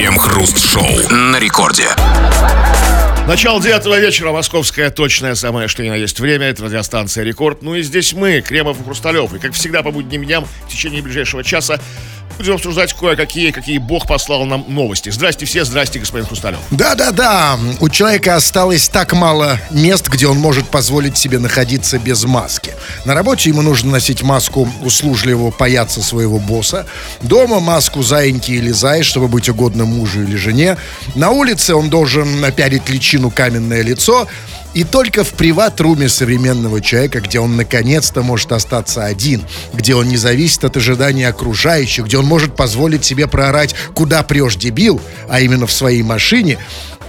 Крем-хруст-шоу на рекорде. Начало девятого вечера, московское точное самое, что ни на есть время, это радиостанция «Рекорд». Ну и здесь мы, Кремов и Хрусталев. И как всегда по будним дням в течение ближайшего часа будем обсуждать кое-какие, какие Бог послал нам новости. Здрасте все, здрасте, господин Хрусталев. Да-да-да, у человека осталось так мало мест, где он может позволить себе находиться без маски. На работе ему нужно носить маску услужливого паяться своего босса. Дома маску заиньки или зай, чтобы быть угодным мужу или жене. На улице он должен напялить личину каменное лицо. И только в приват-руме современного человека, где он наконец-то может остаться один, где он не зависит от ожиданий окружающих, где он может позволить себе проорать «Куда прешь, дебил?», а именно в своей машине,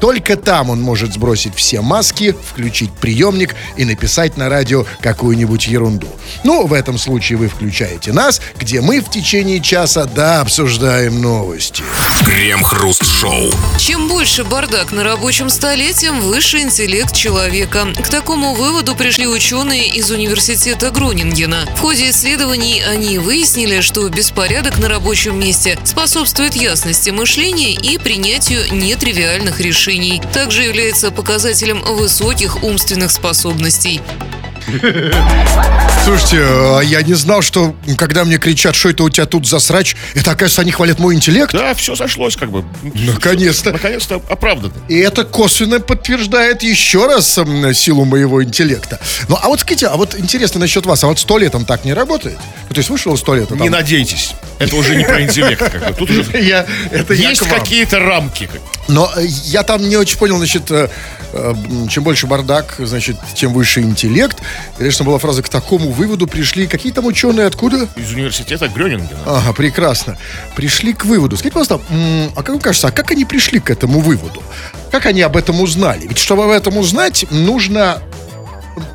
только там он может сбросить все маски, включить приемник и написать на радио какую-нибудь ерунду. Ну, в этом случае вы включаете нас, где мы в течение часа, да, обсуждаем новости. Крем-хруст-шоу. Чем больше бардак на рабочем столе, тем выше интеллект человека. К такому выводу пришли ученые из университета Гронингена. В ходе исследований они выяснили, что беспорядок на рабочем месте способствует ясности мышления и принятию нетривиальных решений. Также является показателем высоких умственных способностей. Слушайте, а я не знал, что когда мне кричат, что это у тебя тут за срач, это, оказывается, они хвалят мой интеллект. Да, все сошлось как бы. Наконец-то. Наконец-то оправдано. И это косвенно подтверждает еще раз силу моего интеллекта. Ну, а вот скажите, а вот интересно насчет вас, а вот сто лет он так не работает? Ну, то есть вышел сто лет, а Не надейтесь. Это уже не про интеллект. Как бы. Тут уже Я, это есть какие-то рамки. Но э, я там не очень понял, значит, э, э, чем больше бардак, значит, тем выше интеллект. Конечно, была фраза, к такому выводу пришли какие там ученые, откуда? Из университета Грёнингена. Ага, прекрасно. Пришли к выводу. Скажите, пожалуйста, а как вам кажется, а как они пришли к этому выводу? Как они об этом узнали? Ведь чтобы об этом узнать, нужно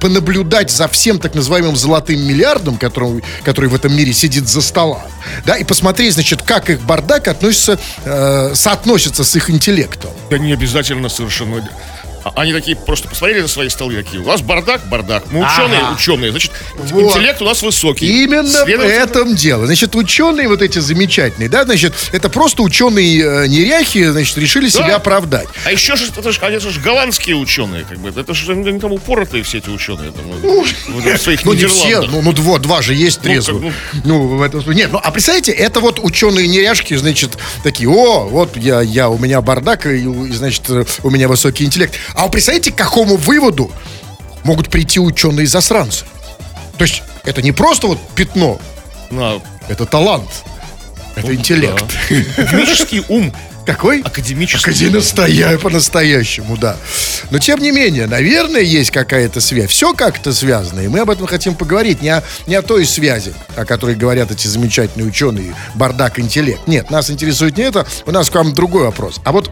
понаблюдать за всем так называемым золотым миллиардом, который, который в этом мире сидит за столом, да, и посмотреть, значит, как их бардак относится, э, соотносится с их интеллектом. Да не обязательно совершенно. А- Они такие просто посмотрели на свои столы, такие, у вас бардак, бардак. Мы ученые, Ага. ученые. Значит, Вот. интеллект у нас высокий. Именно в этом дело. Значит, ученые вот эти замечательные, да, значит, это просто ученые э, неряхи, значит, решили Да. себя оправдать. А еще же, это же, конечно же, голландские ученые, как бы. Это же они там упоротые все эти ученые. Там, вот, в своих Ну, не все, ну, ну два, два же есть Ну, трезвые. как, Ну, в этом смысле. Нет, ну, а представляете, это вот ученые неряшки, значит, такие, о, вот я, я, у меня бардак, и, и, значит, э, у меня высокий интеллект. А вы представляете, к какому выводу могут прийти ученые-засранцы? То есть, это не просто вот пятно, На это талант, это интеллект. академический ум. Какой? Академический. Акади- настоя- по-настоящему, да. Но тем не менее, наверное, есть какая-то связь. Все как-то связано. И мы об этом хотим поговорить. Не о, не о той связи, о которой говорят эти замечательные ученые. Бардак, интеллект. Нет, нас интересует не это. У нас к вам другой вопрос. А вот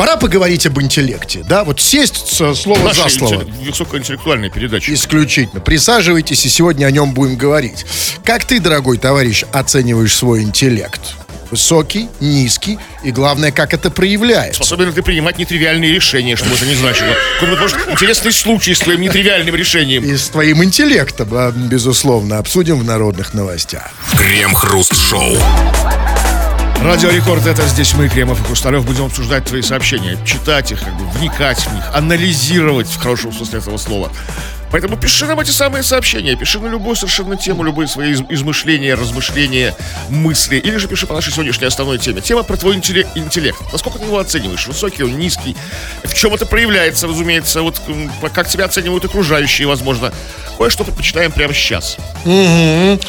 пора поговорить об интеллекте. Да, вот сесть с- слово Наша за слово. интеллек- высокоинтеллектуальная передача. Исключительно. Присаживайтесь, и сегодня о нем будем говорить. Как ты, дорогой товарищ, оцениваешь свой интеллект? Высокий, низкий и, главное, как это проявляется? Способен ты принимать нетривиальные решения, что бы это ни значило? Может, интересный случай с твоим нетривиальным решением. И с твоим интеллектом, а, безусловно, обсудим в народных новостях. Крем-хруст-шоу. Радио Рекорд это здесь мы, Кремов и Хрусталев, будем обсуждать твои сообщения, читать их, как бы вникать в них, анализировать в хорошем смысле этого слова. Поэтому пиши нам эти самые сообщения, пиши на любую совершенно тему, любые свои из- измышления, размышления, мысли, или же пиши по нашей сегодняшней основной теме. Тема про твой интелле- интеллект. Насколько ты его оцениваешь? Высокий он, низкий? В чем это проявляется, разумеется? Вот как тебя оценивают окружающие, возможно. Кое-что почитаем прямо сейчас. Мгм.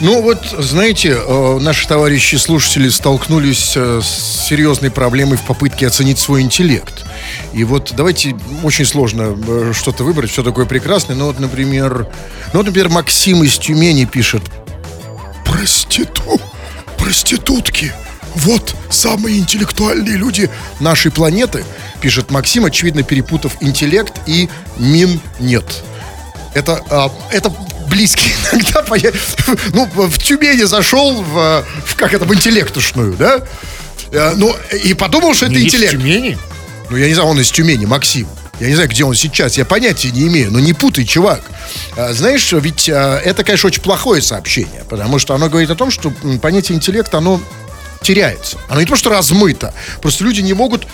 Ну вот, знаете, э, наши товарищи слушатели столкнулись э, с серьезной проблемой в попытке оценить свой интеллект. И вот давайте, очень сложно э, что-то выбрать, все такое прекрасное. Ну вот, например, ну вот, например, Максим из Тюмени пишет. Проститу, проститутки. Вот самые интеллектуальные люди нашей планеты, пишет Максим, очевидно перепутав интеллект и мин нет. Это, а, это близкие иногда поня- Ну, в Тюмени зашел в, в как это, в интеллектушную, да? Э, Ну, и подумал, что это в интеллект. Тюмени? Ну, я не знаю, он из Тюмени, Максим. Я не знаю, где он сейчас, я понятия не имею, но не путай, чувак. А, Знаешь, ведь а, это, конечно, очень плохое сообщение, потому что оно говорит о том, что понятие интеллект, оно теряется. Оно не то, что размыто. Просто люди не могут...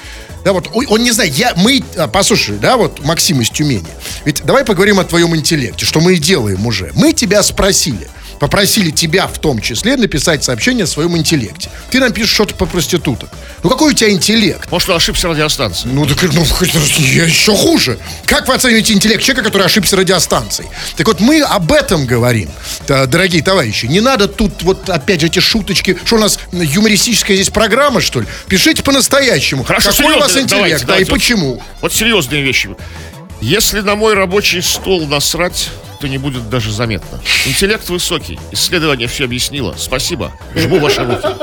Да, вот, он не знает, я, мы, а, послушай, да, вот Максим из Тюмени. Ведь давай поговорим о твоем интеллекте, что мы и делаем уже. Мы тебя спросили, попросили тебя в том числе написать сообщение о своем интеллекте. Ты нам пишешь что-то по проституток. Ну какой у тебя интеллект? Может, он ошибся радиостанцией. Ну, так, ну, я еще хуже. Как вы оцениваете интеллект человека, который ошибся радиостанцией? Так вот, мы об этом говорим, дорогие товарищи. Не надо тут вот опять же эти шуточки. Что у нас юмористическая здесь программа, что ли? Пишите по-настоящему. Хорошо, Какой у вас интеллект, давайте, да, и давайте. почему? Вот серьезные вещи. Если на мой рабочий стол насрать, то не будет даже заметно. Интеллект высокий. Исследование все объяснило. Спасибо. Жму ваши руки.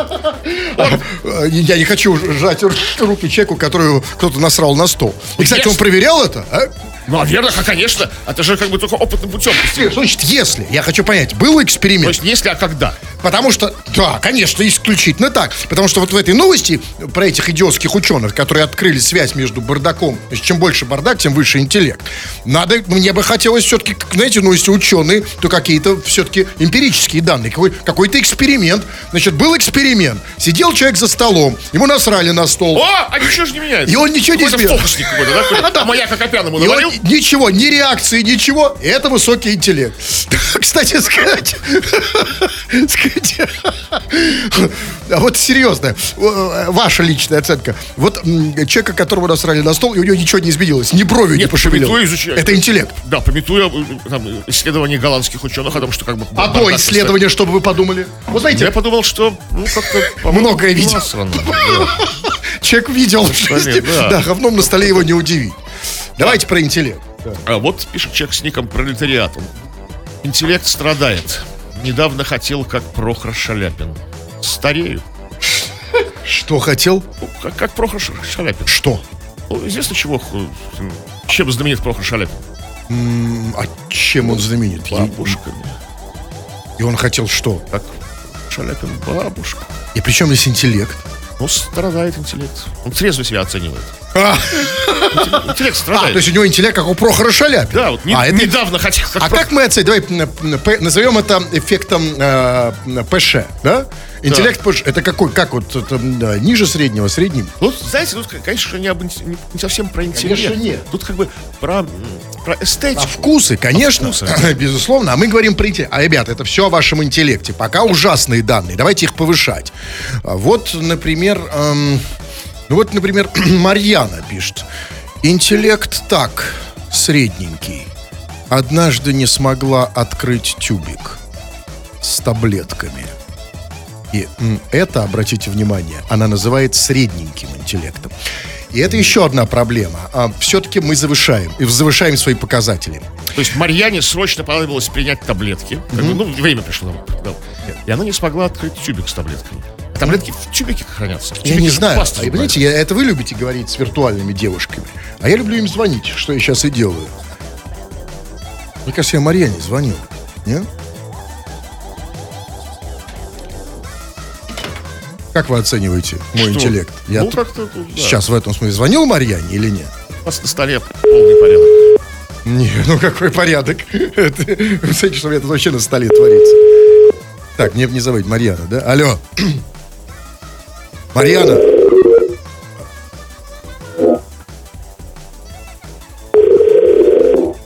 Э, Я не хочу сжать ру- руки человеку, которую кто-то насрал на стол. И, кстати, он проверял это? а? Ну, а верно, а, конечно. Это же как бы только опытным путем. Значит, если? Я хочу понять, был То эксперимент? есть, если, а когда? Потому что, да, конечно, исключительно так. Потому что вот в этой новости про этих идиотских ученых, которые открыли связь между бардаком, то есть чем больше бардак, тем выше интеллект. Надо, мне бы хотелось все-таки, знаете, ну если ученые, то какие-то все-таки эмпирические данные, какой, какой-то эксперимент. Значит, был эксперимент. Сидел человек за столом, ему насрали на стол. О, а ничего же не меняется. И он ничего не изменил. да? А маяк Акопян ему навалил? Ничего, ни реакции, ничего. Это высокий интеллект. Кстати сказать, а вот серьезно, э, ваша личная оценка. Вот человека, которого насрали на стол, и у него ничего не изменилось, ни бровью не пошевелил. Это интеллект. Да, пометуя э, там, исследования голландских ученых о том, что как бы... А до бардак исследования, что бы вы подумали? Вот Я знаете, подумал, что ну Многое видел. человек видел в жизни. Да, говном на столе его не удивить. Давайте про интеллект. А вот пишет человек с ником пролетариат. Он, Интеллект страдает. Недавно хотел, как Прохор Шаляпин. Старею. Что хотел? Ну, Как, как Прохор Шаляпин. Что? Ну, известно, чего, чем знаменит Прохор Шаляпин. М, А чем он знаменит? Бабушками. И он хотел что? Как Шаляпин бабушка. И при чем здесь интеллект? Ну, страдает интеллект. Он трезво себя оценивает. А, Интеллект а, страдает. то есть у него интеллект, как у Прохора Шаляпина. Да, вот не- а, это- недавно хотел, как а Прохор- как мы оценим? Давай назовем это эффектом э, ПШ, да? Интеллект ПШ, это какой? Как вот это, да, ниже среднего, средний? Ну, знаете, тут, конечно, не, об не- не совсем про интеллект. Конечно, нет. Тут как бы про, про эстетику. А вкусы, конечно, вкусы. безусловно. А мы говорим про интеллект. А, ребята, это все о вашем интеллекте. Пока ужасные данные. Давайте их повышать. А Вот, например, эм, ну вот, например, Марьяна пишет. Интеллект так, средненький. Однажды не смогла открыть тюбик с таблетками. И это, обратите внимание, она называет средненьким интеллектом. И это еще одна проблема. А, все-таки мы завышаем, и завышаем свои показатели. То есть Марьяне срочно понадобилось принять таблетки. Как бы, ну, время пришло. Да. И она не смогла открыть тюбик с таблетками. Таблетки в тюбике хранятся. В Я не знаю. А, понимаете, я- это вы любите говорить с виртуальными девушками. А я люблю им звонить, что я сейчас и делаю. Мне кажется, я Марьяне звонил. Нет? Как вы оцениваете мой Что? интеллект? Я ну, тут, да. сейчас в этом смысле звонил Марьяне или нет? У вас на столе полный порядок. Не, ну какой порядок. Вы знаете, что у меня тут вообще на столе творится? Так, мне не забыть, Марьяна, да? Алло. Марьяна.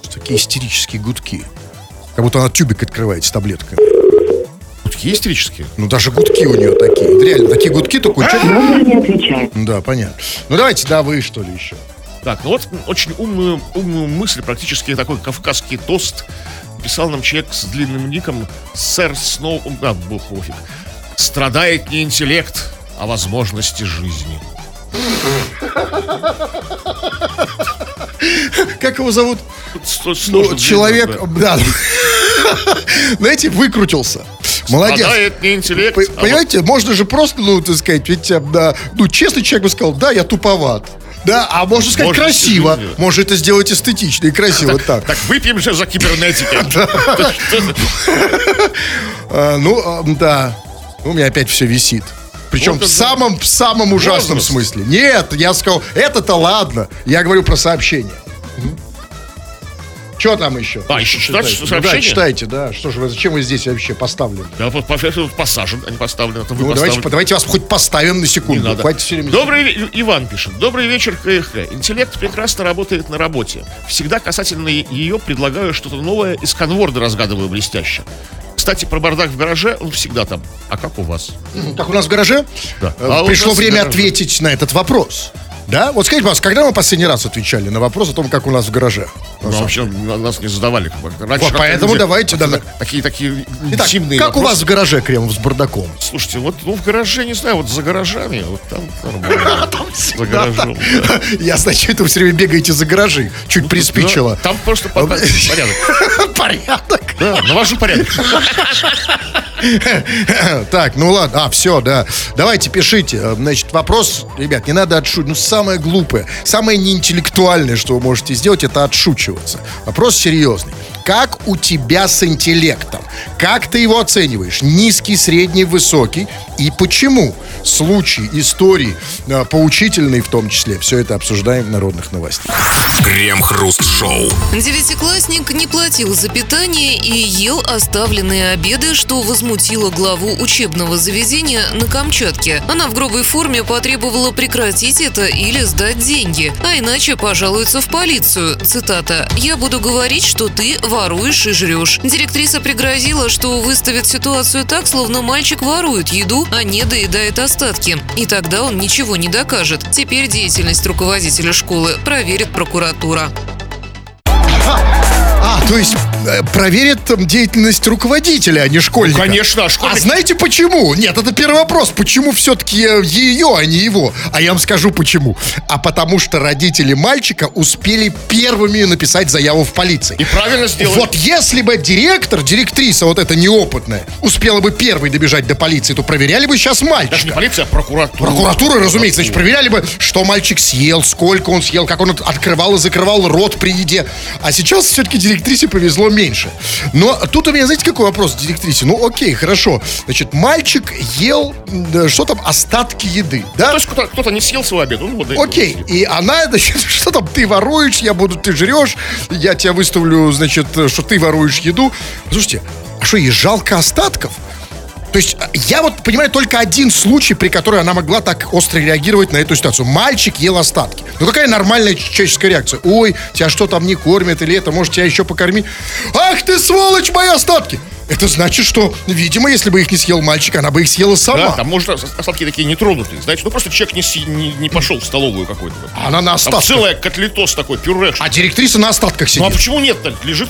Что Такие истерические гудки. Как будто она тюбик открывает с таблетками. Вот такие истерические. Ну, даже гудки у нее такие. Реально, такие гудки только... у человека- Номер не отвечает. Да, понятно. Ну, давайте, да, вы что ли еще? Так, ну вот очень умную, умную мысль, практически такой кавказский тост, писал нам человек с длинным ником Сэр Сноу... А, бог пофиг. Страдает не интеллект, а возможности жизни. Как его зовут? Ну, человек, да. Знаете, выкрутился. Молодец. Страдает не интеллект, П- а вот- Понимаете, можно же просто, ну, так сказать, ведь, э, да, ну, честный человек бы сказал, да, я туповат. Да, а можно сказать Можно красиво. сделать. Может это сделать эстетично и красиво так. Так выпьем же за кибернетики. А, ну, а, да. У меня опять все висит. Причем Вот в самом, в самом ужасном возраст. смысле. Нет, я сказал, это-то ладно. Я говорю про сообщение. Мгм. Что там еще? А, еще читать Читайте. Ну? Да, читайте, да. Что же вы, зачем вы здесь вообще поставлены? Да, по- по- по- посажен, а не поставлен. Это вы Ну, давайте, давайте вас хоть поставим на Не секунду. надо. Хватит все время... Добрый Иван пишет. Добрый вечер, КХ. Интеллект прекрасно работает на работе. Всегда касательно ее предлагаю что-то новое из конворда разгадываю блестяще. Кстати, про бардак в гараже, он всегда там. А как у вас? Как у нас в гараже? Да. Э, А Пришло время гараже. ответить на этот вопрос. Да? Вот скажите, пожалуйста, когда мы последний раз отвечали на вопрос о том, как у нас в гараже? Ну, вообще на- нас не задавали. Раньше Вот поэтому люди давайте, да, Такие, такие Итак, интимные как у вопросы. вас в гараже Кремов с бардаком? Слушайте, вот ну, в гараже, не знаю, вот за гаражами, вот там нормально. За гаражом. Я, значит, вы все время бегаете за гаражи. Чуть приспичило. Да, Там просто по- по- порядок. Порядок. Да, навожу порядок. Так, ну ладно. А, все, да. Давайте пишите. Э, Значит, вопрос, ребят, не надо отшутить. Ну, самое глупое, самое неинтеллектуальное, что вы можете сделать, это отшучиваться. Вопрос серьезный. Как у тебя с интеллектом? Как ты его оцениваешь? Низкий, средний, высокий? И почему? Случаи, истории, э, поучительные в том числе. Все это обсуждаем в народных новостях. Крем-хруст-шоу. Девятиклассник не платил за питание и ел оставленные обеды, что возмутило главу учебного заведения на Камчатке. Она в грубой форме потребовала прекратить это или сдать деньги, а иначе пожалуется в полицию. Цитата «Я буду говорить, что ты воруешь и жрешь». Директриса пригрозила, что выставит ситуацию так, словно мальчик ворует еду, а не доедает остатки. И тогда он ничего не докажет. Теперь деятельность руководителя школы проверит прокуратура. А, то есть э, проверят там, деятельность руководителя, а не школьника. Конечно, а А школьник... знаете почему? Нет, это первый вопрос. Почему все-таки ее, а не его? А я вам скажу почему. А потому что родители мальчика успели первыми написать заяву в полиции. И правильно сделали. Вот если бы директор, директриса вот эта неопытная, успела бы первой добежать до полиции, то проверяли бы сейчас Даже не мальчика. полиция, а прокуратура. Прокуратура, разумеется, значит, проверяли бы, что мальчик съел, сколько он съел, как он от- открывал и закрывал рот при еде. А сейчас все-таки директрисе повезло меньше. Но тут у меня, знаете, какой вопрос к директрисе? Ну, окей, хорошо. Значит, мальчик ел, да, что там, остатки еды, да? То есть кто-то, кто-то не съел свой обед. Ну, вот, Окей, и она, значит, что там, ты воруешь, я буду, ты жрешь, я тебя выставлю, значит, что ты воруешь еду. Слушайте, а что, ей жалко остатков? То есть а, я вот понимаю только один случай, при которой она могла так остро реагировать на эту ситуацию. Мальчик ел остатки. Ну какая нормальная человеческая реакция? Ой, тебя что там не кормят или это, может тебя еще покорми? Ах ты сволочь, мои остатки! Это значит, что, видимо, если бы их не съел мальчик, она бы их съела сама. Да, там, может, ос- остатки такие нетронутые. Знаете, ну просто человек не, си- не, не пошел в столовую какой-то. А Она на Там остатках. целая котлетос такой, пюре. А директриса на остатках Ну а сидит. почему нет-то? Лежит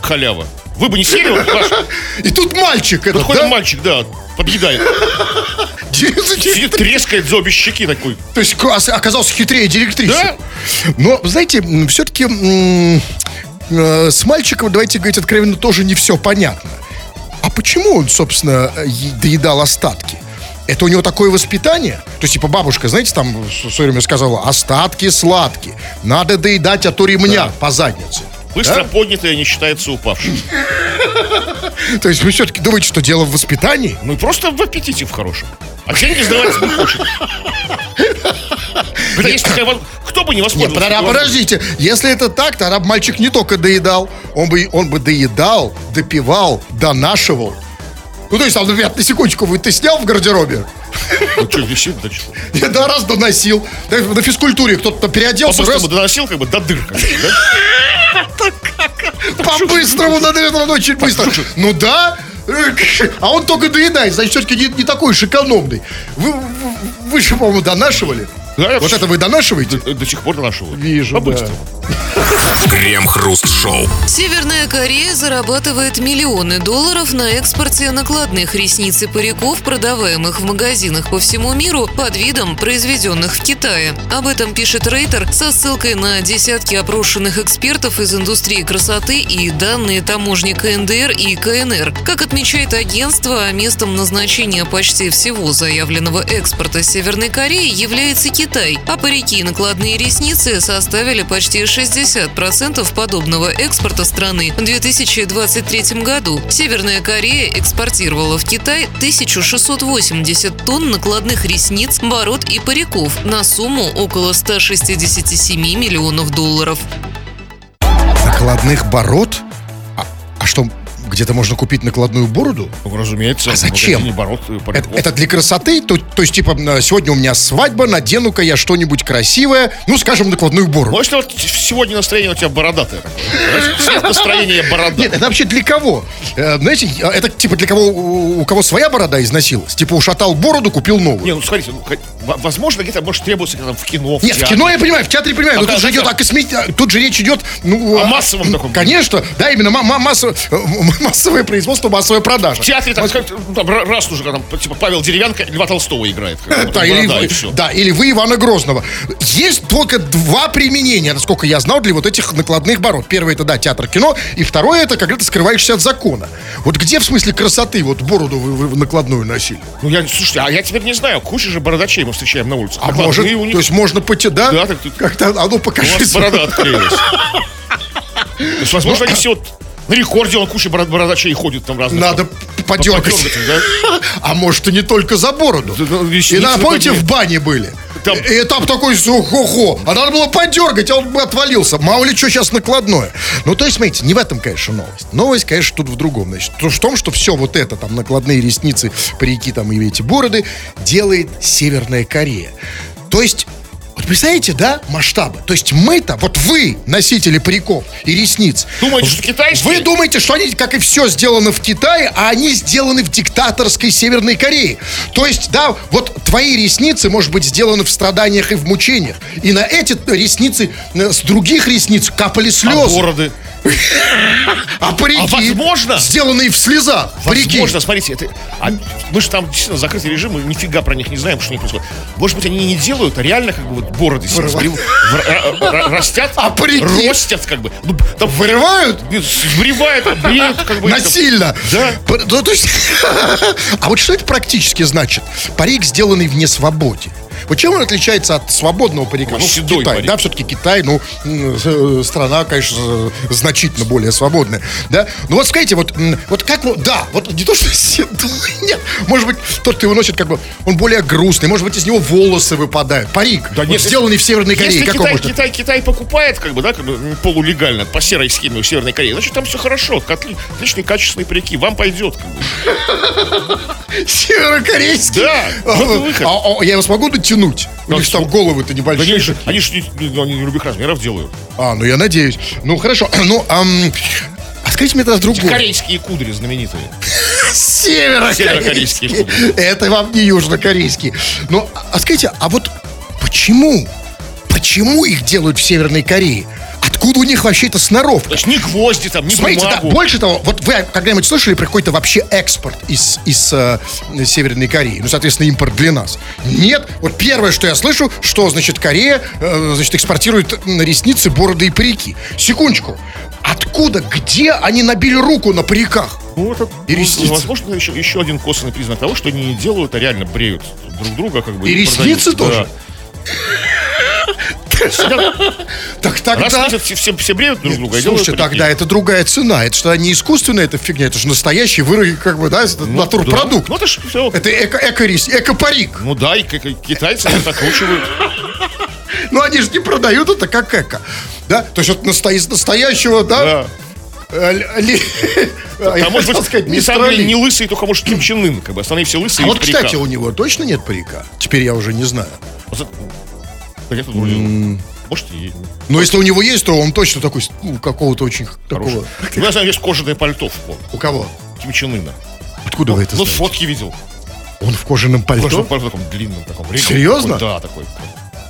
халява. Вы бы не съели, вот ваш И тут мальчик этот, подходит да? мальчик, да, подъедает. Сидит, трескает за обе щеки такой. То есть ка- оказался хитрее директрисы. Да. Но, знаете, все-таки с мальчиком, давайте говорить откровенно, тоже не все понятно. А почему он, собственно, доедал остатки? Это у него такое воспитание? То есть, типа, бабушка, знаете, там в свое время сказала, остатки сладкие. Надо доедать, а то ремня по заднице. Быстро поднятое не считается упавшим. То есть вы все-таки думаете, что дело в воспитании? Ну и просто в аппетите в хорошем. А деньги сдавать не хочет. Есть такая Кто бы не воспользовался? такой подождите. Если это так, тогда б мальчик не только доедал, он бы, он бы доедал, допивал, донашивал. Ну, то есть, там, например, на секундочку, вы ты снял в гардеробе? Ну что, висит, да что? Я да, раз доносил. Да, На физкультуре кто-то переоделся, раз, По-быстрому доносил, как бы до дырка. да? по-быстрому, надо это очень быстро. Ну да, а он только доедает, значит, все-таки не, не такой уж экономный. Вы, вы, вы же, по-моему, донашивали. Да, я Вот это вы донашиваете? До, до сих пор нашел. Вижу, По-быстрому. Крем-хруст-шоу. Северная Корея зарабатывает миллионы долларов на экспорте накладных ресниц и париков, продаваемых в магазинах по всему миру под видом произведенных в Китае. Об этом пишет Рейтер со ссылкой на десятки опрошенных экспертов из индустрии красоты и данные таможни КНДР и КНР. Как отмечает агентство, местом назначения почти всего заявленного экспорта Северной Кореи является Китай, а парики и накладные ресницы составили почти 60% подобного экспорта страны в 2023 году. Северная Корея экспортировала в Китай 1680 тонн накладных ресниц, бород и париков на сумму около 167 миллионов долларов. Накладных бород? А, а что, где-то можно купить накладную бороду? Ну, разумеется. А зачем? Бород, э, Это, это для красоты? То, то есть, типа, сегодня у меня свадьба, надену-ка я что-нибудь красивое, ну, скажем, накладную бороду. Может, вот сегодня настроение у тебя бородатое такое? Знаешь, Цвет настроения борода. Нет, это вообще для кого? Э, знаете, это типа для кого, у, кого своя борода износилась? Типа ушатал бороду, купил новую. Не, ну смотрите, ну, возможно, где-то может требоваться когда там в кино, в Нет, в театре. кино я понимаю, в театре понимаю, но А тут же идет о косметике, тут же речь идет, ну... О массовом таком. Конечно, да, именно ма- ма- массо- э, массовое производство, массовая продажа. В театре там, как- ну, там ра- раз уже, там, типа, Павел Деревянко, Льва Толстого играет. как вот, Да, или, вы- да, или вы Ивана Грозного. Есть только два применения, насколько я знал, для вот этих накладных бород. Первое это, да, театр кино, и второе это, когда ты скрываешься от закона. Вот где, в смысле красоты, вот бороду вы, вы накладную носили? Ну, я, слушайте, а я теперь не знаю, куча же бородачей мы встречаем на улице. А Накладные может, у них, то есть можно пойти, да? Да, так тут- Как-то, а ну у вас борода отклеилась. То есть, возможно, они все вот на рекорде, он куча бород- бородачей ходит там разных. Надо подергать. да? А может и не только за бороду. Да, да, И ресницы на, помните, накладные. в бане были? Там- И там такой хо-хо. А надо было подергать, а он бы отвалился. Мало ли что сейчас накладное. Ну, то есть, смотрите, не в этом, конечно, новость. Новость, конечно, тут в другом. Значит, в том, что все вот это, там, накладные ресницы, парики там и эти бороды, делает Северная Корея. То есть, вот представляете, да, масштабы? То есть мы-то, вот вы, носители париков и ресниц, Думаете, что китайские? вы думаете, что они, как и все, сделаны в Китае, а они сделаны в диктаторской Северной Корее. То есть, да, вот твои ресницы, может быть, сделаны в страданиях и в мучениях. И на эти ресницы, с других ресниц капали А слезы. бороды? А, парики, А возможно- сделанные в слезах. Парики. Возможно, смотрите, это, а мы же там действительно закрытый режим, мы нифига про них не знаем, что них происходит. Может быть, они не делают, а реально как бы вот бороды себе сбрил- ра- ра- растят, А ростят как бы. Ну, там Вырывают? сбривают, бреют как бы. Насильно. Да. Ну, а вот что это практически значит? Парик, сделанный в несвободе. Вот чем он отличается от свободного парика? Ну, Ну, седой Китай, парик. да, все-таки Китай, ну, э, страна, конечно, значительно более свободная, да. Ну вот скажите, вот, вот как, ну, да, вот не то, что седой, нет, может быть, тот, кто его носит, как бы, он более грустный, может быть, из него волосы выпадают. Парик, Да вот нет, сделанный в Северной Корее, Если как Китай, может? Китай, Китай покупает, как бы, да, как бы полулегально, по серой схеме в Северной Корее, значит, там все хорошо, отли- отличные качественные парики, вам пойдет. Как бы. Северокорейский? Да, А, вот и выход. а- а я его смогу дотянуть? У них же там головы-то Да небольшие. они же, они же не, они любых размеров делают. А, ну я надеюсь. Ну хорошо. Ну, ам, а скажите мне тогда другое. Корейские кудри знаменитые. Северокорейские. Северокорейские. Это вам не южнокорейские. Ну, а- а скажите, а вот почему? Почему их делают в Северной Корее? Откуда у них вообще эта сноровка? То есть ни гвозди там, ни Смотрите, да, бумагу. больше того, вот вы когда-нибудь слышали про какой-то вообще экспорт из, из э, Северной Кореи? Ну, соответственно, импорт для нас. Нет. Вот первое, что я слышу, что, значит, Корея, э, значит, экспортирует ресницы, бороды и парики. Секундочку. Откуда, где они набили руку на париках? Ну, это, И ну, ресницы. возможно, это еще, еще один косвенный признак того, что они не делают, а реально бреют друг друга, как бы. И ресницы продают. тоже? Да. Так тогда... все, бреют друг друга Слушайте, тогда это другая цена. Это что, не искусственная эта фигня, это же настоящий выры, как бы, да, это Ну, натурпродукт. Ну, это ж все. Это эко, эко-рис- эко-парик. Ну да, и китайцы это накручивают. Но они же не продают это как эко. Да? То есть вот насто- из настоящего, да? Да. э, А может быть, сказать, не самый не лысый, только может Ким Чен Ын, как бы остальные все лысые А вот, кстати, у него точно нет парика? Теперь я уже не знаю. Я тут вроде, Может, и Но если у него есть, то он точно такой, ну, какого-то очень такого... хороший. У меня, знаю, есть кожаное пальто У кого? Ким Чен Ына. Откуда вы это Ну, знаете? фотки видел. Он в кожаном пальто? Кожаное пальто таком длинном, таком. регал Серьезно? такой, Да, такой.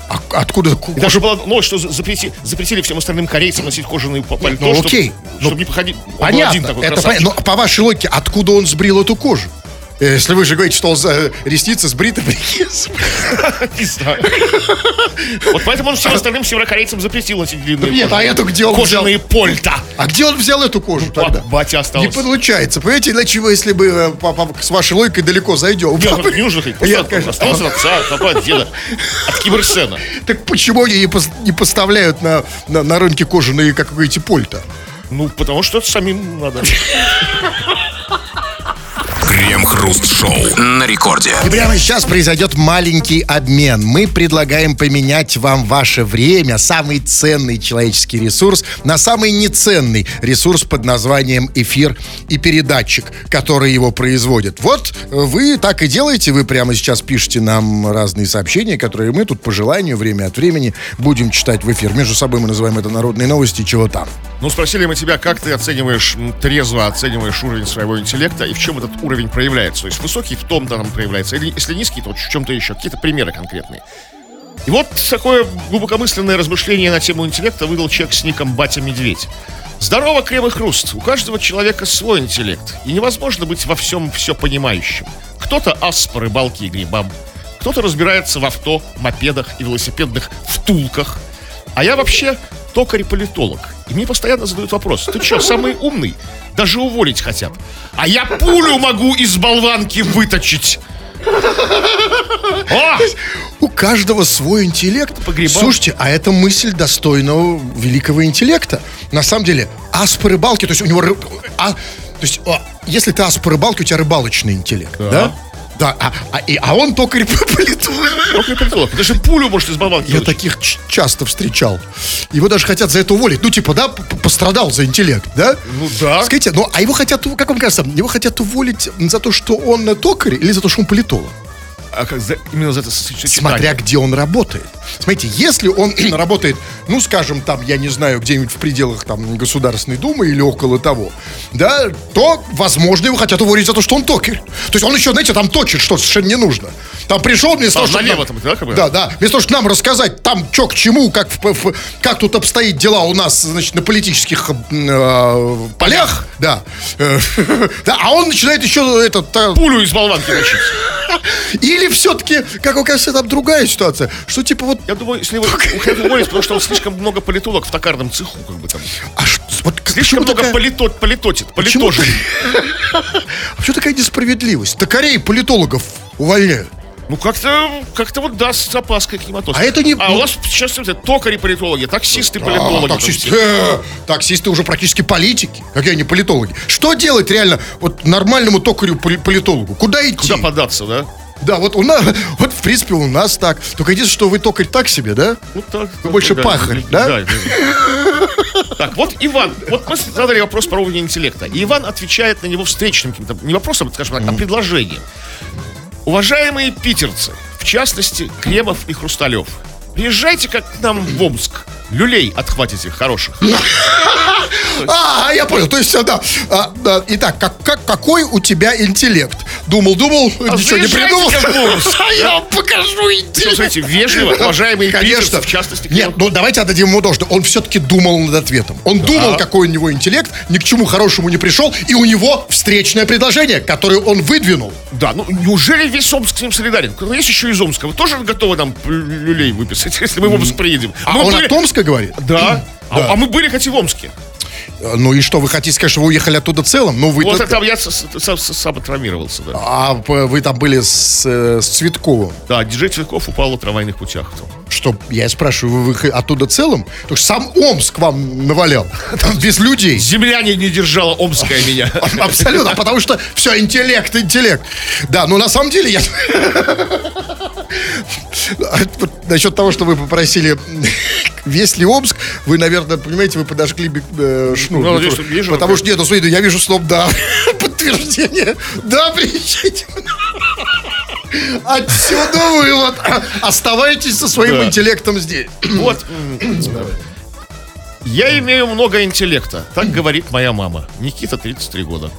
А откуда? И даже было новость, что за- запрети- запретили всем остальным корейцам носить кожаные па- пальто, ну, окей. чтобы Ну, не походить. Он был Понятно. один такой это красавчик. понятно. Но по вашей логике, откуда он сбрил эту кожу? Э, Если вы же говорите, что он за ресницы сбриты. Не знаю. Вот поэтому он всем остальным северокорейцам запретил носить длинные Нет, а эту где он кожаные польта. А где он взял эту кожу тогда? Ба- Батя Не остался. получается. Понимаете, иначе вы, если бы э, с вашей логикой далеко зайдем. Нет, не Просто конечно. Остался от отца, от деда. От Киберсена. Так почему они не, пос- не поставляют на рынке кожаные, как вы говорите, польта? Ну, потому что это самим надо. Крем-хруст-шоу. Шоу на рекорде. И прямо сейчас произойдет маленький обмен. Мы предлагаем поменять вам ваше время, самый ценный человеческий ресурс, на самый неценный ресурс под названием эфир и передатчик, который его производит. Вот э, вы так и делаете, вы прямо сейчас пишете нам разные сообщения, которые мы тут по желанию время от времени будем читать в эфир. Между собой мы называем это народные новости, чего там. Ну, спросили мы тебя, как ты оцениваешь, трезво оцениваешь уровень своего интеллекта и в чем этот уровень проявляется. То есть высокий в том-то там проявляется, или если низкий, то в чем-то еще. Какие-то примеры конкретные. И вот такое глубокомысленное размышление на тему интеллекта выдал человек с ником Батя Медведь. Здорово, Крем и Хруст. У каждого человека свой интеллект. И невозможно быть во всем все понимающим. Кто-то ас по рыбалке и грибам. Кто-то разбирается в авто, мопедах и велосипедных втулках. А я вообще токарь-политолог. И мне постоянно задают вопрос. Ты что, самый умный? Даже уволить хотят. А я пулю могу из болванки выточить. О! У каждого свой интеллект. По грибам. Слушайте, а это мысль достойного великого интеллекта. На самом деле, ас по рыбалке, то есть у него... ры- а, то есть, а, если ты ас по рыбалке, у тебя рыбалочный интеллект, да? Да, а, а, и- а он токарь по политологу. Токарь-политолог. Даже пулю может из болванки Я таких часто встречал. Его даже хотят за это уволить. Ну, типа, да, пострадал за интеллект, да? Ну да. Скажите, ну, а его хотят, как вам кажется, его хотят уволить за то, что он токарь или за то, что он политолог? А как за- именно за это сочетание? Смотря где он работает. Смотрите, если он работает, ну, скажем, там, я не знаю, где-нибудь в пределах там Государственной Думы или около того, да, то, возможно, его хотят уволить за то, что он токарь. То есть он еще, знаете, там точит, что совершенно не нужно. Там пришел вместо А, того, чтобы нам- там, да, как бы? Да, да. Вместо того, чтобы нам рассказать там, что к чему, как, в- в- как тут обстоит дела у нас, значит, на политических э, полях, да. Э, да, а он начинает еще этот... Пулю из болванки точить. или все-таки, как кажется, там другая ситуация, что типа вот Я думаю, если его хотят уволить, потому что он слишком много политолог в токарном цеху, как бы там. А ш- вот Слишком много такая, политот, политотит, политожит. а почему такая несправедливость? Токарей, политологов увольняют. Ну, как-то, как-то вот да, с опаской к ним относятся. А это не- А у нас сейчас это, токари-политологи, таксисты, А, таксисты, э, таксисты уже практически политики. Какие они политологи? Что делать реально вот нормальному токарю поли- политологу? Куда идти? Куда податься, да? Да, вот у нас, вот в принципе у нас так. Только единственное, что вы токарь так себе, да? Ну, так, Вы больше пахарь, да? Так, вот Иван, вот мы задали вопрос про уровень интеллекта. И Иван отвечает на него встречным каким-то, не вопросом, скажем так, а предложением. Уважаемые питерцы, в частности, Кремов и Хрусталев, приезжайте как к нам в Омск. Люлей отхватите хороших. А, я понял. То есть, а, да. А, да. Итак, как, как, какой у тебя интеллект? Думал, думал, ничего не придумал. А я вам покажу интеллект. смотрите, вежливо, уважаемые Конечно. в частности, Нет, ну давайте отдадим ему должное. Он все-таки думал над ответом. Он думал, какой у него интеллект, ни к чему хорошему не пришел, и у него встречное предложение, которое он выдвинул. Да, ну неужели весь Омск с ним солидарен? Ну, Есть еще из Омска. Вы тоже готовы нам люлей выписать, если мы в Омск приедем? А Мы он были- от Томска говорит? Да. А, а мы были хоть и в Омске. Э, Ну и что, вы хотите сказать, что вы уехали оттуда целым? Ну вы Вот это там я сам, травмировался, да. А вы там были с, э, с Цветковым. Да, диджей Цветков упал на трамвайных путях. Что, я спрашиваю, вы, оттуда целым? То есть сам Омск вам навалял, там без людей. Земля не, не держала Омская меня. Абсолютно, потому что все, интеллект, интеллект. Да, но на самом деле я... Вот Насчет того, что вы попросили весь ли Омск, вы, наверное, понимаете, вы подожгли э, шнур. Ну, надеюсь, вижу. Потому что, нет, ну смотрите, я вижу слов «да». Подтверждение. Да, приезжайте. Отсюда вывод. Оставайтесь со своим Да. интеллектом здесь. Вот. Я имею много интеллекта, так говорит моя мама. Никита, 33 года.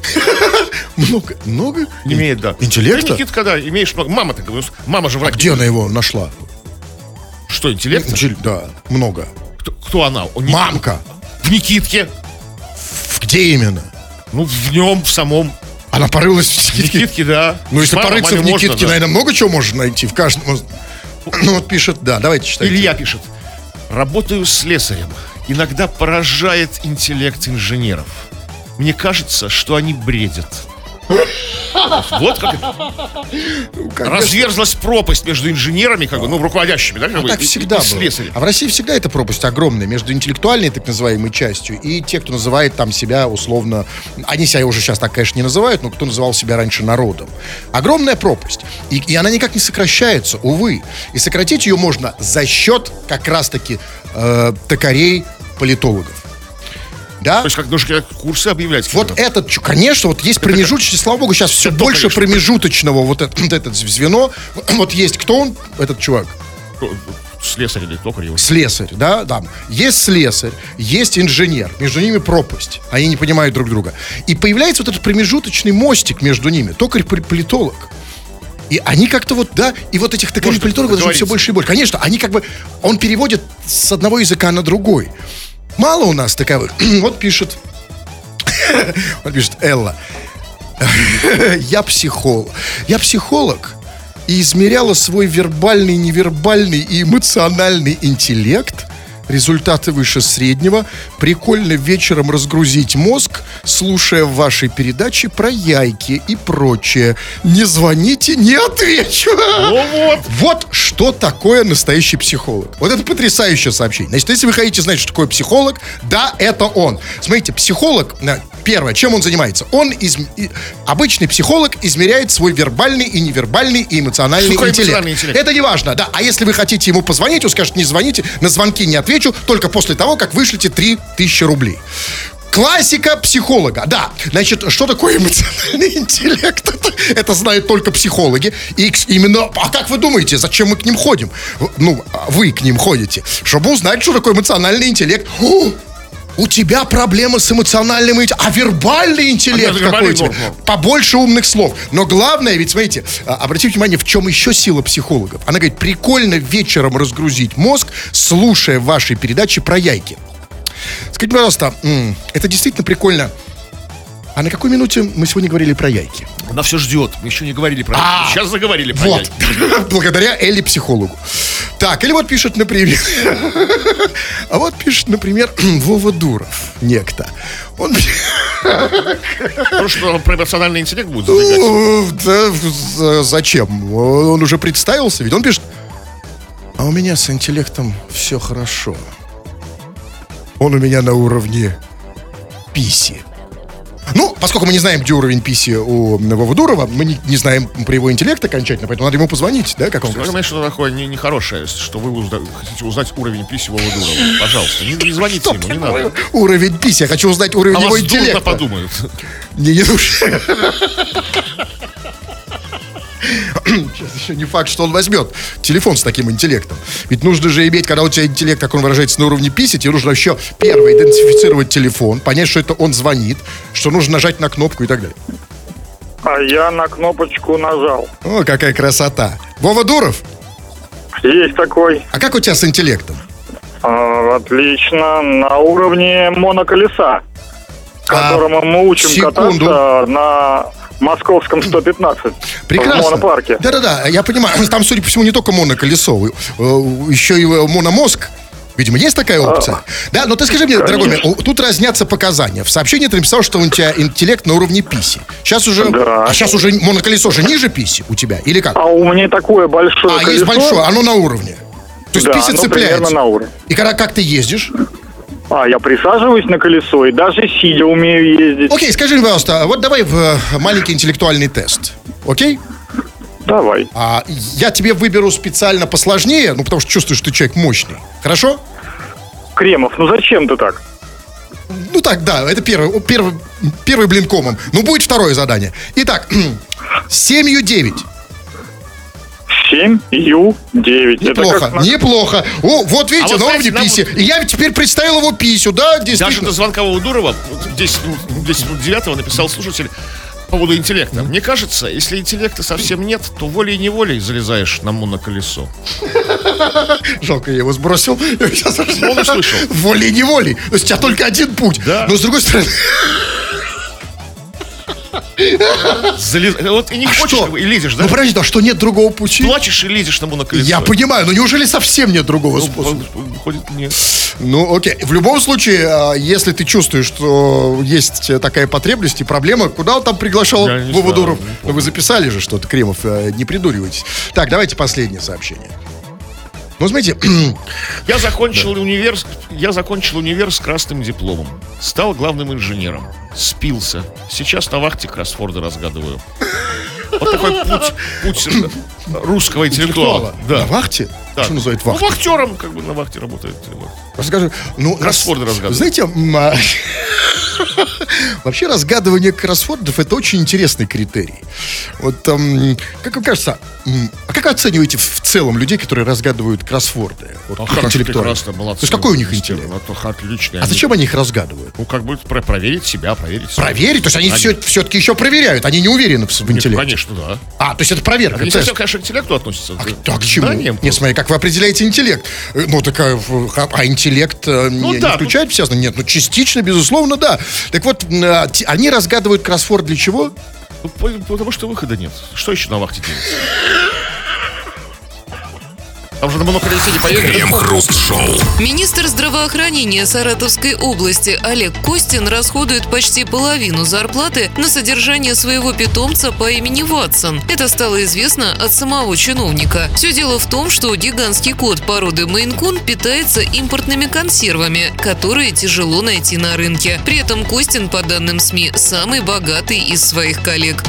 Много, много? Имеет, да. Интеллекта? Ты, Никита, когда имеешь много... Мама так. Мама же врач. Где она его нашла? Что, интеллект? Интель- Да, много. Кто, кто она? Он Ник- Мамка. В Никитке. Где именно? Ну, в нем, в самом. Она порылась в В Никитке. Никитке, да. Ну, если Мама, порыться в маме можно, Никитке, да. наверное, много чего можно найти в каждом. Ну, вот пишет, да, давайте читайте. Илья пишет. Работаю слесарем. Иногда поражает интеллект инженеров. Мне кажется, что они бредят. Вот как это. разверзлась пропасть между инженерами, как бы, ну, руководящими, да, А бы, так и- и- всегда и было. слесарями. А в России всегда эта пропасть огромная между интеллектуальной, так называемой, частью и те, кто называет там себя условно... Они себя уже сейчас так, конечно, не называют, но кто называл себя раньше народом. Огромная пропасть. И, и она никак не сокращается, увы. И сократить ее можно за счет как раз-таки э, токарей, политологов. Да? То есть, как нужно курсы объявлять. Вот этот, чу- конечно, вот есть промежуточный, слава богу, сейчас все Это больше конечно. промежуточного вот это, вот это звено. Вот есть кто он, этот чувак? Слесарь или токарь его. Слесарь, да, да. Есть слесарь, есть инженер. Между ними пропасть. Они не понимают друг друга. И появляется вот этот промежуточный мостик между ними. Токарь-политолог. И они как-то вот, да, и вот этих токарей Можно политологов даже все больше и больше. Конечно, они как бы, он переводит с одного языка на другой. Мало у нас таковых. вот пишет, вот пишет Элла. Я психолог. Я психолог и измеряла свой вербальный, невербальный и эмоциональный интеллект. Результаты выше среднего. Прикольно вечером разгрузить мозг, слушая в вашей передаче про яйки и прочее. Не звоните, не отвечу. Ну вот. Вот что такое настоящий психолог. Вот это потрясающее сообщение. Значит, если вы хотите знать, что такое психолог, да, это он. Смотрите, психолог, э, первое, чем он занимается? Он, изм- и- обычный психолог, измеряет свой вербальный и невербальный и эмоциональный интеллект. эмоциональный интеллект? Это не важно, да. А если вы хотите ему позвонить, он скажет, не звоните, на звонки не отвечу, только после того, как вышлете 3000 рублей. Классика психолога. Да, значит, что такое эмоциональный интеллект? Это, это знают только психологи. И именно, а как вы думаете, зачем мы к ним ходим? Ну, а вы к ним ходите, чтобы узнать, что такое эмоциональный интеллект. О, у тебя проблема с эмоциональным интеллектом, а вербальный интеллект А, вербальный какой норм, норм. Побольше умных слов. Но главное, ведь смотрите, а, обратите внимание, в чем еще сила психологов. Она говорит, прикольно вечером разгрузить мозг, слушая ваши передачи про яйки. Скажите, пожалуйста, это действительно прикольно. А на какой минуте мы сегодня говорили про яйки? Она все ждет. Мы еще не говорили про А, Сейчас заговорили про Вот. яйки. Благодаря Элли психологу. Так, или вот пишет, например... А вот пишет, например, Вова Дуров, некто. Он... Ну что, про эмоциональный интеллект будет задвигать? Зачем? Он уже представился, ведь он пишет, а у меня с интеллектом все хорошо. Он у меня на уровне писи. Ну, поскольку мы не знаем, где уровень писи у Вовы Дурова, мы не, не знаем про его интеллект окончательно, поэтому надо ему позвонить, да, как он говорит. понимаете, что такое не- нехорошее, что вы узна- хотите узнать уровень писи Вовы Дурова. Пожалуйста, не, не звоните Что ему, не надо. Уровень писи. Я хочу узнать уровень А его вас интеллекта. подумают. Не, не слушай. Сейчас еще не факт, что он возьмет телефон с таким интеллектом. Ведь нужно же иметь, когда у тебя интеллект, как он выражается, на уровне писи, тебе нужно еще первое идентифицировать телефон, понять, что это он звонит, что нужно нажать на кнопку и так далее. А я на кнопочку нажал. О, какая красота. Вова Дуров, Есть такой. а как у тебя с интеллектом? А, отлично. На уровне моноколеса, которому мы учим А, секунду. кататься на московском 115. Прекрасно. В монопарке. Да-да-да, я понимаю. Там, судя по всему, не только моноколесо, э, еще и э, мономозг. Видимо, есть такая опция? Да, но ты скажи мне, дорогой мой, конечно. у- тут разнятся показания. В сообщении ты написал, что у тебя интеллект на уровне писи. Сейчас уже, Да. а сейчас уже моноколесо же ниже писи у тебя, или как? А у меня такое большое А, колесо. есть большое, оно на уровне. То есть Да, оно цепляется. примерно на уровне. И когда как ты ездишь? А, я присаживаюсь на колесо и даже сидя умею ездить. Окей, скажи пожалуйста, вот давай в э, маленький интеллектуальный тест. Окей? Давай. А я тебе выберу специально посложнее, ну, потому что чувствую, что ты человек мощный. Хорошо? Кремов, ну зачем ты так? Ну так, да, это первый, первый, первый блин комом. Ну, будет второе задание. Итак, семью 9. 7 Ю 9. Неплохо, неплохо. О, вот видите, А вот на уровне писи. И я теперь представил его писю, да, Даже действительно. до звонка Вовы Дурова, вот 10 минут, 10 минут 9 написал слушатель по поводу интеллекта. Мне кажется, если интеллекта совсем нет, то волей-неволей залезаешь на моноколесо. Жалко, я его сбросил. Я сейчас уже- Он услышал. Волей-неволей. То есть у тебя только один путь. Да. Но с другой стороны... Залез- Вот и не хочешь, Что? и лезешь, да? Ну, подожди, а что, нет другого пути? Плачешь и лезешь тому на колесо. Я понимаю, но неужели совсем нет другого Ну, способа? Выходит, нет. Ну, окей. В любом случае, а, если ты чувствуешь, что есть э, такая потребность и проблема, куда он там приглашал знаю, Дуров? Ну, вы записали же что-то, Кремов, э, не придуривайтесь. Так, давайте последнее сообщение. Ну, смотрите, Я закончил универ, я закончил универ с красным дипломом. Стал главным инженером. Спился. Сейчас на вахте кроссфорды разгадываю. Вот такой путь, путь русского интеллектуала. на Да. вахте? Да. Что называют Ну, вахтой? вахтером, как бы на вахте работает. Расскажи, ну, Кроссворды разгадывать. Знаете, м, а, вообще разгадывание кроссвордов это очень интересный критерий. Вот, ам, как вам кажется, а как оцениваете в целом людей, которые разгадывают кроссворды? Вот, А прекрасно, молодцы. То есть какой у них интеллект? это отличный. А Они- зачем они их разгадывают? Ну, как бы про- проверить себя, проверить себя. Проверить? То есть они Они- все, все-таки еще проверяют, они не уверены в, в Нет, интеллекте. конечно, да. А, то есть это проверка, Это не совсем, конечно, к интеллекту относится. А, к- а к чему? знаниям Не, просто. смотри, как вы определяете интеллект? Э, Ну, такая, а интеллект э, не, Ну не да, включает в себя? Нет, ну частично, безусловно, да. Так вот, а, они разгадывают кроссворд для чего? Ну, по- Потому что выхода нет. Что еще на вахте делать? Там же не поедешь. Крем-хруст-шоу. Министр здравоохранения Саратовской области Олег Костин расходует почти половину зарплаты на содержание своего питомца по имени Ватсон. Это стало известно от самого чиновника. Все дело в том, что гигантский кот породы Мейн-кун питается импортными консервами, которые тяжело найти на рынке. При этом Костин, по данным СМИ, самый богатый из своих коллег.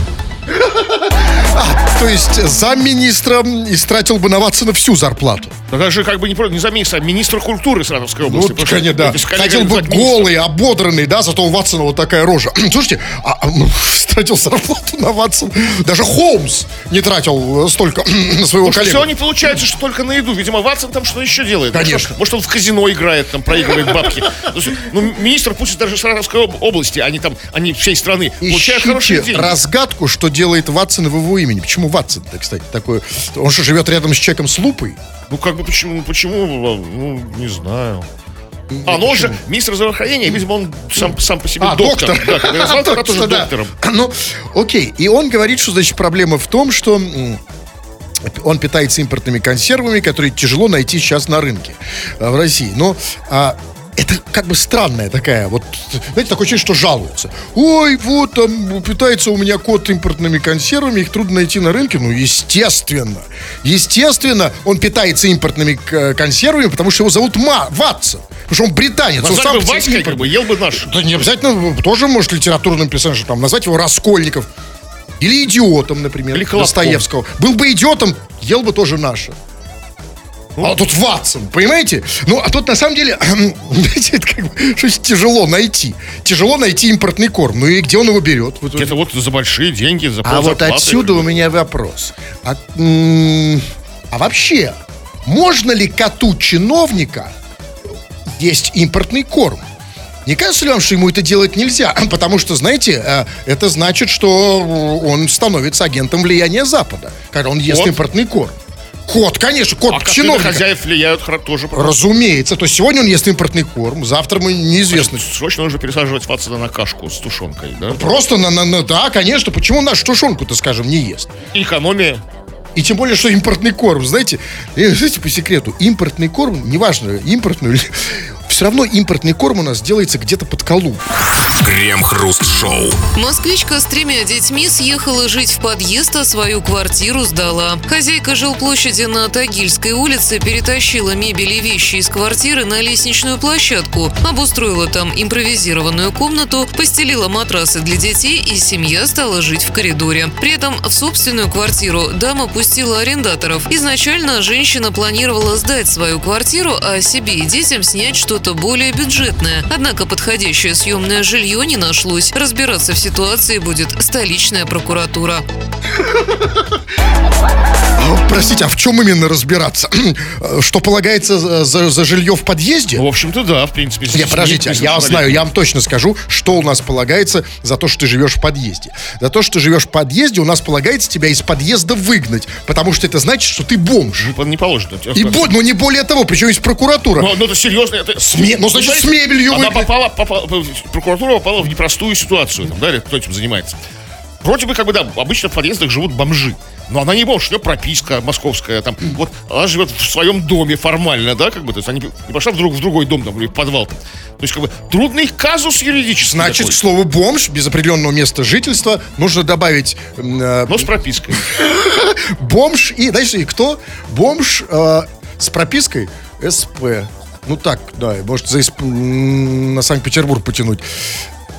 То есть замминистра истратил бы на Ватсона всю зарплату. Да даже как бы не, не замминистра, а министр культуры Саратовской области. Ну, Потому что конечно, да. Хотел бы голый, ободранный, да, зато у Ватсона вот такая рожа. Слушайте, а, а, ну, тратил зарплату на Ватсон. Даже Холмс не тратил э, столько на своего Потому коллегу. все не получается, что только на еду. Видимо, Ватсон там что еще делает? Конечно. Может, может, он в казино играет, там проигрывает бабки. Ну, Ну, министр пусть даже Саратовской об- области, они там, они всей страны, получают хорошие деньги. разгадку, что делает Ватсон в его имени. Почему Ватсон-то, кстати, такой? Он что, живет рядом с человеком с лупой? Ну, как бы, почему, почему, ну, не знаю. А, ну он же министр здравоохранения, видимо, он сам, сам по себе А, доктор. доктор. Да, назвал, тогда тоже доктором. Ну, окей. И он говорит, что, значит, проблема в том, что он питается импортными консервами, которые тяжело найти сейчас на рынке э, в России. Но а, это как бы странная такая, вот, знаете, такое ощущение, что жалуются. Ой, вот там питается у меня кот импортными консервами, их трудно найти на рынке. Ну, естественно. Естественно, он питается импортными к- консервами, потому что его зовут Ма, Ватсон. Потому что он британец. он Назвали бы Васькой, как бы, ел бы наш. Да не обязательно, тоже может литературным персонажем, там, назвать его Раскольников. Или идиотом, например, Или. Достоевского. Был бы идиотом, ел бы тоже наше. Ну. А тут Ватсон, понимаете? Ну, а тут на самом деле, знаете, это как бы что тяжело найти. Тяжело найти импортный корм. Ну и где он его берет? Вот- Где-то вот за большие деньги, за а вот отсюда у меня вопрос. А, а вообще, можно ли коту чиновника есть импортный корм? Не кажется ли вам, что ему это делать нельзя? Потому что, знаете, э, это значит, что он становится агентом влияния Запада, когда он ест Кот? импортный корм. Кот, конечно, кот А чиновника. хозяев влияют тоже. правда. Разумеется. То есть сегодня он ест импортный корм, завтра мы неизвестно. Срочно нужно пересаживать Ватсона на кашку с тушенкой, да? Просто на, на, на- да, конечно. Почему нашу тушенку-то, скажем, не ест? Экономия. И тем более, что импортный корм, знаете, э, знаете, по секрету, импортный корм, неважно, импортный или... Все равно импортный корм у нас делается где-то под Колумб. Крем-хруст-шоу. Москвичка с тремя детьми съехала жить в подъезд, а свою квартиру сдала. Хозяйка жилплощади на Тагильской улице перетащила мебель и вещи из квартиры на лестничную площадку, обустроила там импровизированную комнату, постелила матрасы для детей, и семья стала жить в коридоре. При этом в собственную квартиру дама пустила арендаторов. Изначально женщина планировала сдать свою квартиру, а себе и детям снять что-то более бюджетное. Однако подходящее съемное жилье не нашлось. Разбираться в ситуации будет столичная прокуратура. А, Простите, а в чем именно разбираться? Что полагается за, за- жилье в подъезде? В общем-то, да, в принципе. Нет, подождите, я знаю, я вам точно скажу, что у нас полагается за то, что ты живешь в подъезде. За то, что ты живешь в подъезде, у нас полагается тебя из подъезда выгнать, потому что это значит, что ты бомж. Не положено. И бо- но не более того, причем есть прокуратура. Ну, ну, это серьезно. Это... ме- ну, значит, с мебелью Она выгнать. попала, попала- прокуратура попала в непростую ситуацию. Там, да, или кто этим занимается. Вроде бы, как бы, да, обычно в подъездах живут бомжи. Но она не бомж, у нее прописка московская, там, вот, она живет в своем доме формально, да, как бы, то есть она не пошла в, друг, в другой дом, там, или в подвал. там. То есть, как бы, трудный казус юридический. Значит, такой. к слову, бомж без определенного места жительства нужно добавить э, Но с пропиской. бомж и, знаешь, и кто? Бомж э, с пропиской СП. Ну так, да, может за на Санкт-Петербург потянуть.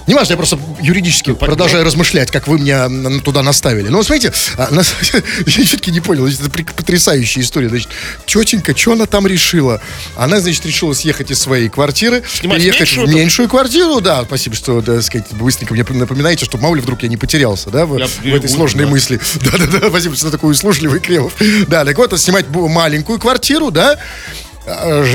Не важно, я просто юридически продолжаю размышлять, как вы меня туда наставили. Но смотрите, а, я все-таки не понял, это потрясающая история. Значит, тетенька, что она там решила? Она, значит, решила съехать из своей квартиры, Снимать переехать меньшую в меньшую квартиру. Да, спасибо, что, так сказать, быстренько мне напоминаете, что мало ли вдруг я не потерялся, да, в, Я в этой сложной да. мысли. Да-да-да, спасибо, что такой услужливый Кремов. Да, так вот, снимать маленькую квартиру, да,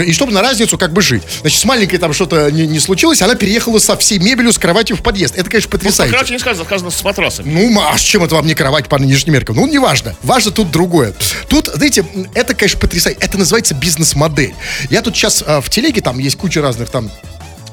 и чтобы на разницу как бы жить. Значит, с маленькой там что-то не, не случилось, она переехала со всей мебелью с кроватью в подъезд. Это, конечно, По потрясающе. кровати не сказано, сказано с матрасами. Ну, а с чем это вам не кровать по нынешним меркам? Ну, неважно. Важно тут другое. Тут, знаете, это, конечно, потрясающе. Это называется бизнес-модель. Я тут сейчас в телеге, там есть куча разных там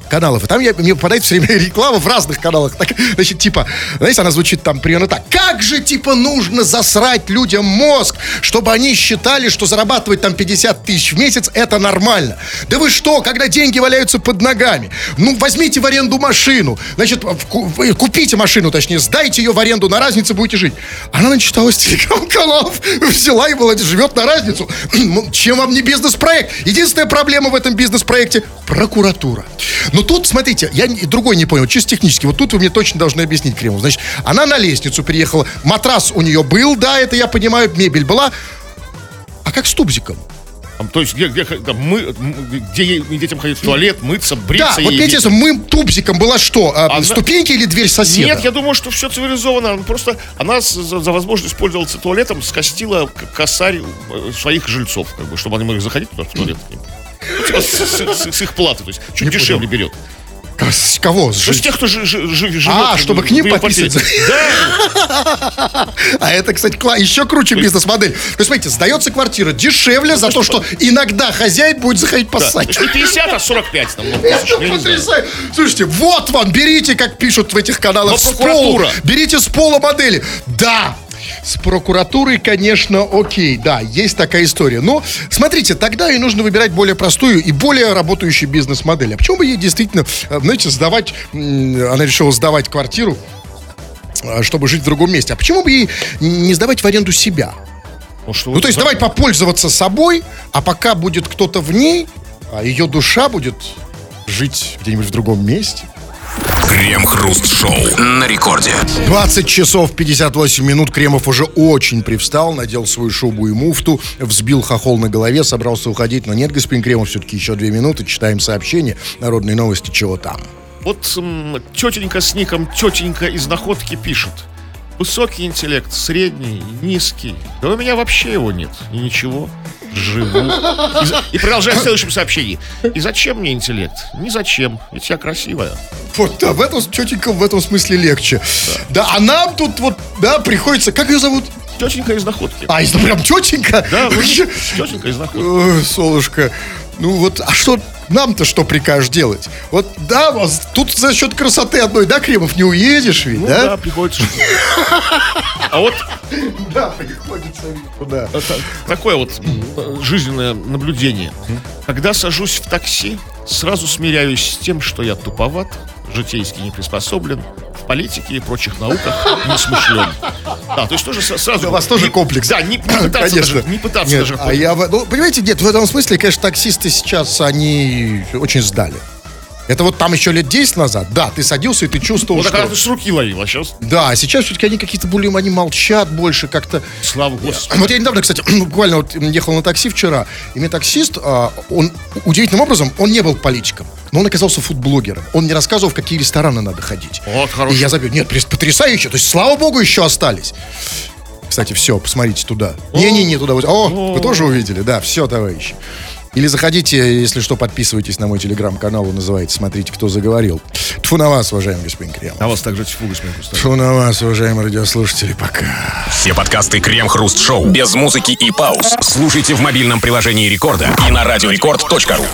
каналов. И там я, мне попадает все время реклама в разных каналах. Так, значит, типа, знаете, она звучит там примерно так. Как же, типа, нужно засрать людям мозг, чтобы они считали, что зарабатывать там 50 тысяч в месяц это нормально. Да вы что, когда деньги валяются под ногами? Ну, возьмите в аренду машину. Значит, вы купите машину, точнее, сдайте ее в аренду, на разницу будете жить. Она начиталась телеграм-каналов, взяла и была, живет на разницу. Чем вам не бизнес-проект? Единственная проблема в этом бизнес-проекте – прокуратура. Но тут, смотрите, я другой не понял, чисто технически. Вот тут вы мне точно должны объяснить, Кремов. Значит, она на лестницу приехала, матрас у нее был, да, это я понимаю, мебель была. А как с тубзиком? То есть, где, где, там, мы, где детям ходить в туалет, мыться, бриться. Да, вот мне интересно, мы тубзиком была что? а, Она- Ступеньки или дверь соседа? Нет, я думаю, что все цивилизованно. Она Просто она за, за возможность пользоваться туалетом скостила косарь э, своих жильцов, как бы, чтобы они могли заходить туда в туалет. Ну, с, их платы, то есть чуть дешевле берет. С кого? С есть тех, кто жи- жи- жи- живет... А, чтобы бы, к ним подписываться. Да, А это, кстати, еще круче бизнес-модель. То есть, смотрите, сдается квартира дешевле за то, что иногда хозяин будет заходить поссать. не 50, а 45 там. ну, Это потрясающе. Слушайте, вот вам, берите, как пишут в этих каналах, с пола. Берите с пола модели. Да, с прокуратурой, конечно, окей, да, есть такая история. Но, смотрите, тогда ей нужно выбирать более простую и более работающую бизнес-модель. А почему бы ей действительно, э, знаете, сдавать, она решила сдавать квартиру, э, чтобы жить в другом месте. А почему бы ей не сдавать в аренду себя? Ну, что Ну, то есть давай попользоваться собой, а пока будет кто-то в ней, а ее душа будет жить где-нибудь в другом месте. Крем-хруст-шоу на рекорде. 20 часов 58 минут. Кремов уже очень привстал, надел свою шубу и муфту, взбил хохол на голове, собрался уходить. Но нет, господин Кремов, все-таки еще две минуты. Читаем сообщение. Народные новости, чего там. Вот м, тетенька с ником тетенька из находки пишет. Высокий интеллект, средний, низкий. Да у меня вообще его нет. И ничего. Живу. И, и продолжает в следующем сообщении. И зачем мне интеллект? Ни зачем. Ведь я красивая. Вот, да, в этом, тетенька в этом смысле легче. Да. а нам тут вот, да, приходится... Как ее зовут? Тетенька из находки. А, это прям тетенька? Да, вот тетенька из находки. Солнышко. Ну вот, а что нам-то что прикажешь делать? Вот, да, тут за счет красоты одной, да, Кремов, не уедешь ведь, Ну да, да? приходится. А вот Да, приходится. Да. такое вот жизненное наблюдение. Когда сажусь в такси, сразу смиряюсь с тем, что я туповат, житейски не приспособлен, политике и прочих науках не смышлен. Да, то есть тоже сразу... У вас тоже комплекс. Да, не, пытаться даже, не пытаться даже... А я, ну, понимаете, нет, в этом смысле, конечно, таксисты сейчас, они очень сдали. Это вот там еще лет 10 назад, да, ты садился и ты чувствовал, Вот что... ты с руки ловил, а сейчас, Да, а сейчас все-таки они какие-то более, они молчат больше как-то. слава господи. Вот я недавно, кстати, буквально вот ехал на такси вчера, и мне таксист, а, он удивительным образом, он не был политиком, но он оказался фудблогером. Он не рассказывал, в какие рестораны надо ходить. Вот, И хорошо. я забил, нет, потрясающе, то есть, слава богу, еще остались. Кстати, все, посмотрите туда. Не-не-не, туда. О, вы тоже увидели? Да, все, товарищи. Или заходите, если что, подписывайтесь на мой телеграм-канал, он называется «Смотрите, кто заговорил». Тфу на вас, уважаемый господин Кремов. А вас также тьфу, господин Кустав. Тфу на вас, уважаемые радиослушатели, пока. Все подкасты Крем-хруст-шоу без музыки и пауз слушайте в мобильном приложении Рекорда и на радиорекорд.ру.